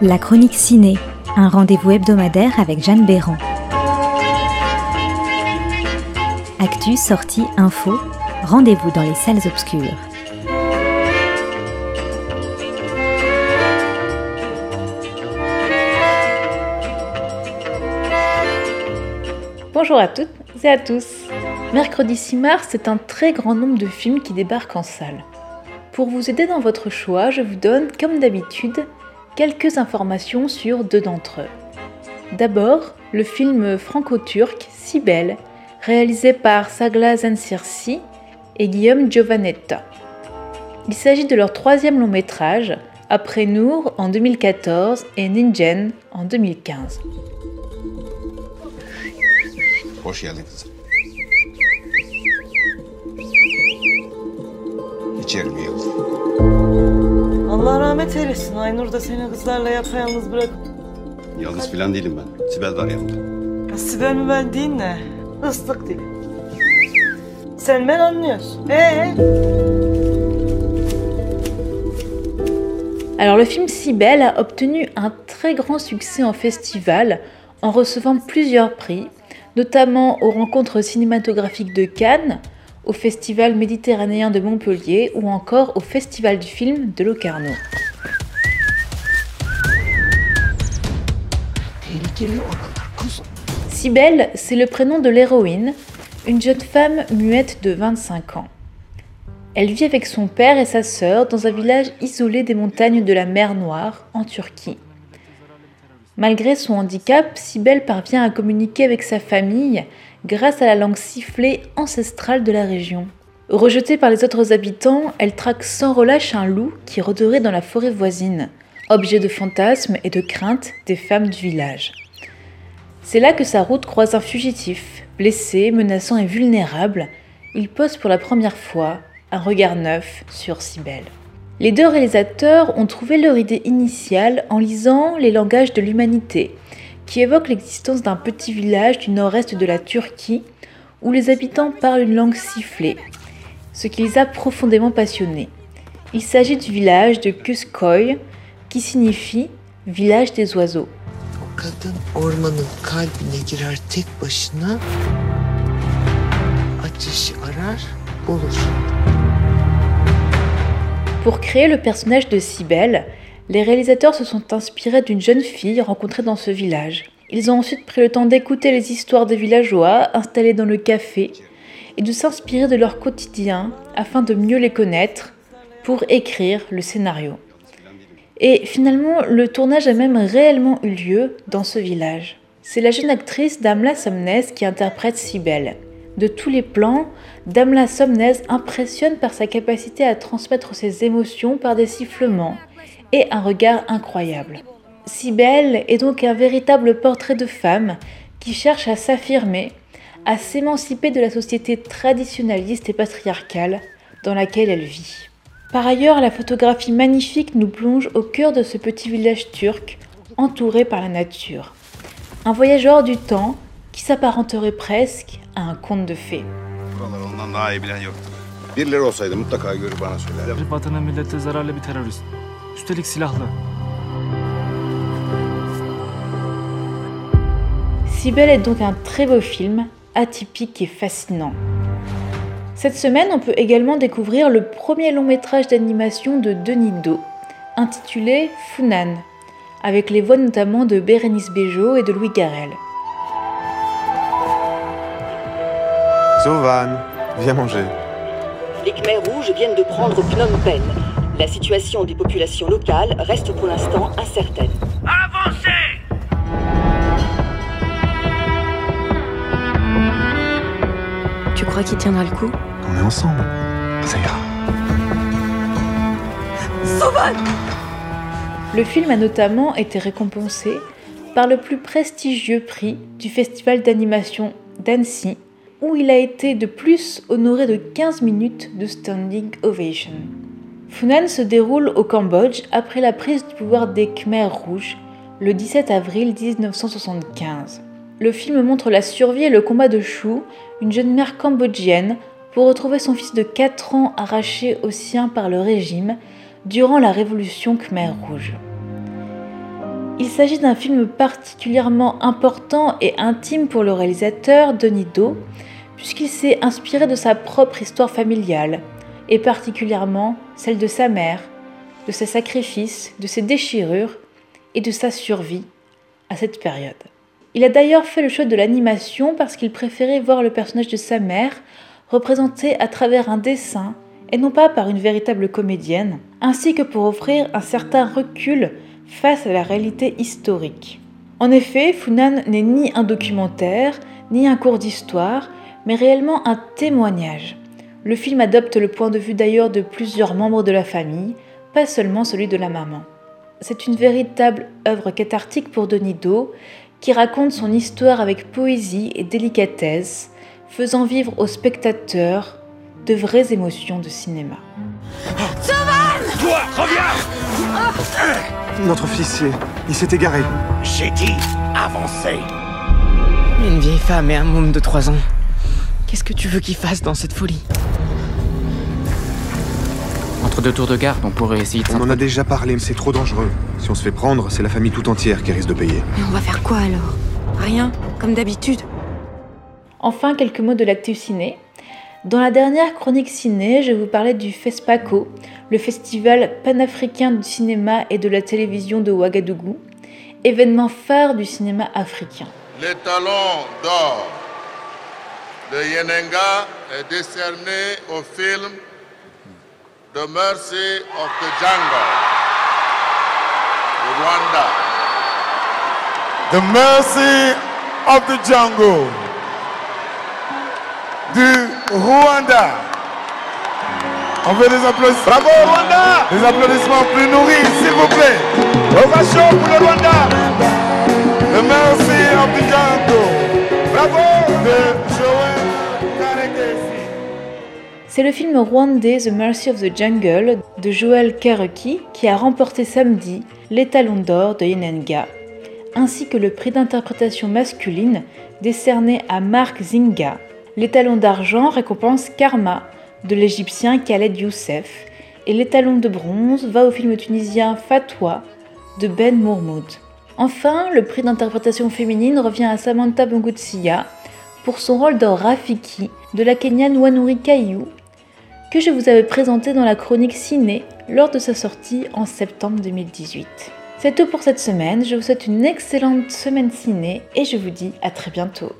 La chronique ciné, un rendez-vous hebdomadaire avec Jeanne Béran. Actu, sortie, info, rendez-vous dans les salles obscures. Bonjour à toutes et à tous. Mercredi 6 mars, c'est un très grand nombre de films qui débarquent en salle. Pour vous aider dans votre choix, je vous donne, comme d'habitude, quelques informations sur deux d'entre eux. D'abord, le film franco-turc Sibel, réalisé par Sagla Zensirsi et Guillaume Giovannetta. Il s'agit de leur troisième long métrage, après Nour en 2014 et Ningen en 2015. İçerim yavrum. Allah rahmet eylesin. Aynur da seni kızlarla yapayalnız bırak. Yalnız filan değilim ben. Sibel var yanımda. Ya Sibel mi ben değil ne? Islık dili. Sen ben anlıyorsun. Ee? Alors le film Cybelle a obtenu un très grand succès en festival en recevant plusieurs prix, notamment aux rencontres cinématographiques de Cannes, au Festival méditerranéen de Montpellier ou encore au Festival du film de Locarno. Cybelle, c'est le prénom de l'héroïne, une jeune femme muette de 25 ans. Elle vit avec son père et sa sœur dans un village isolé des montagnes de la mer Noire, en Turquie. Malgré son handicap, Cybelle parvient à communiquer avec sa famille grâce à la langue sifflée ancestrale de la région. Rejetée par les autres habitants, elle traque sans relâche un loup qui rôderait dans la forêt voisine, objet de fantasmes et de crainte des femmes du village. C'est là que sa route croise un fugitif, blessé, menaçant et vulnérable. Il pose pour la première fois un regard neuf sur Cybelle. Les deux réalisateurs ont trouvé leur idée initiale en lisant les langages de l'humanité, qui évoquent l'existence d'un petit village du nord-est de la Turquie où les habitants parlent une langue sifflée, ce qui les a profondément passionnés. Il s'agit du village de Kuskoy, qui signifie village des oiseaux. Pour créer le personnage de Cybelle, les réalisateurs se sont inspirés d'une jeune fille rencontrée dans ce village. Ils ont ensuite pris le temps d'écouter les histoires des villageois installés dans le café et de s'inspirer de leur quotidien afin de mieux les connaître pour écrire le scénario. Et finalement, le tournage a même réellement eu lieu dans ce village. C'est la jeune actrice Damla Somnes qui interprète Cybelle. De tous les plans, Damla Somnes impressionne par sa capacité à transmettre ses émotions par des sifflements et un regard incroyable. Cybelle est donc un véritable portrait de femme qui cherche à s'affirmer, à s'émanciper de la société traditionnaliste et patriarcale dans laquelle elle vit. Par ailleurs, la photographie magnifique nous plonge au cœur de ce petit village turc, entouré par la nature. Un voyage hors du temps qui s'apparenterait presque à un conte de fées. Üstelik silahlı. Cybelle est donc un très beau film, atypique et fascinant. Cette semaine, on peut également découvrir le premier long métrage d'animation de Denis Do, intitulé Funan, avec les voix notamment de Bérénice Bejo et de Louis Garrel. Zovan, viens manger. Les Khmers rouges viennent de prendre Phnom Penh. La situation des populations locales reste pour l'instant incertaine. Tu crois qu'il tiendra le coup? On est ensemble. Ça ira. Le film a notamment été récompensé par le plus prestigieux prix du festival d'animation d'Annecy, où il a été de plus honoré de 15 minutes de standing ovation. Funan se déroule au Cambodge après la prise du pouvoir des Khmers rouges le 17 avril 1975. Le film montre la survie et le combat de Chou, une jeune mère cambodgienne, pour retrouver son fils de 4 ans arraché au sien par le régime durant la révolution Khmer rouge. Il s'agit d'un film particulièrement important et intime pour le réalisateur Denis Do, puisqu'il s'est inspiré de sa propre histoire familiale, et particulièrement celle de sa mère, de ses sacrifices, de ses déchirures et de sa survie à cette période. Il a d'ailleurs fait le choix de l'animation parce qu'il préférait voir le personnage de sa mère représenté à travers un dessin et non pas par une véritable comédienne, ainsi que pour offrir un certain recul face à la réalité historique. En effet, Funan n'est ni un documentaire, ni un cours d'histoire, mais réellement un témoignage. Le film adopte le point de vue d'ailleurs de plusieurs membres de la famille, pas seulement celui de la maman. C'est une véritable œuvre cathartique pour Denis Do, qui raconte son histoire avec poésie et délicatesse, faisant vivre aux spectateurs de vraies émotions de cinéma. Toi, reviens Notre fils, il, il s'est égaré. J'ai dit avancez Une vieille femme et un môme de 3 ans. Qu'est-ce que tu veux qu'il fasse dans cette folie? Entre deux tours de garde, on pourrait essayer de On en a déjà parlé, mais c'est trop dangereux. Si on se fait prendre, c'est la famille tout entière qui risque de payer. Mais on va faire quoi alors? Rien, comme d'habitude. Enfin, quelques mots de l'actu ciné. Dans la dernière chronique ciné, je vous parlais du FESPACO, le festival panafricain du cinéma et de la télévision de Ouagadougou, événement phare du cinéma africain. Le talon d'or de Yenenga est décerné au film The Mercy of the Jungle Rwanda. The Mercy of the Jungle du Rwanda. On veut des applaudissements. Bravo Rwanda Des applaudissements plus nourris, s'il vous plaît. Ovation pour le Rwanda. The Mercy of the Jungle. Bravo de C'est le film rwandais The Mercy of the Jungle de Joel Kareki qui a remporté samedi l'étalon d'or de Yenenga, ainsi que le prix d'interprétation masculine décerné à Mark Zinga. L'étalon d'argent récompense Karma de l'égyptien Khaled Youssef et l'étalon de bronze va au film tunisien Fatwa de Ben Mourmoud. Enfin, le prix d'interprétation féminine revient à Samantha Bongutsia pour son rôle dans Rafiki de la Kenyane Wanuri Kayou que je vous avais présenté dans la chronique ciné lors de sa sortie en septembre 2018. C'est tout pour cette semaine, je vous souhaite une excellente semaine ciné et je vous dis à très bientôt.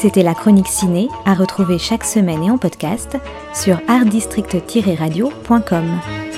C'était la chronique ciné à retrouver chaque semaine et en podcast sur artdistrict-radio.com.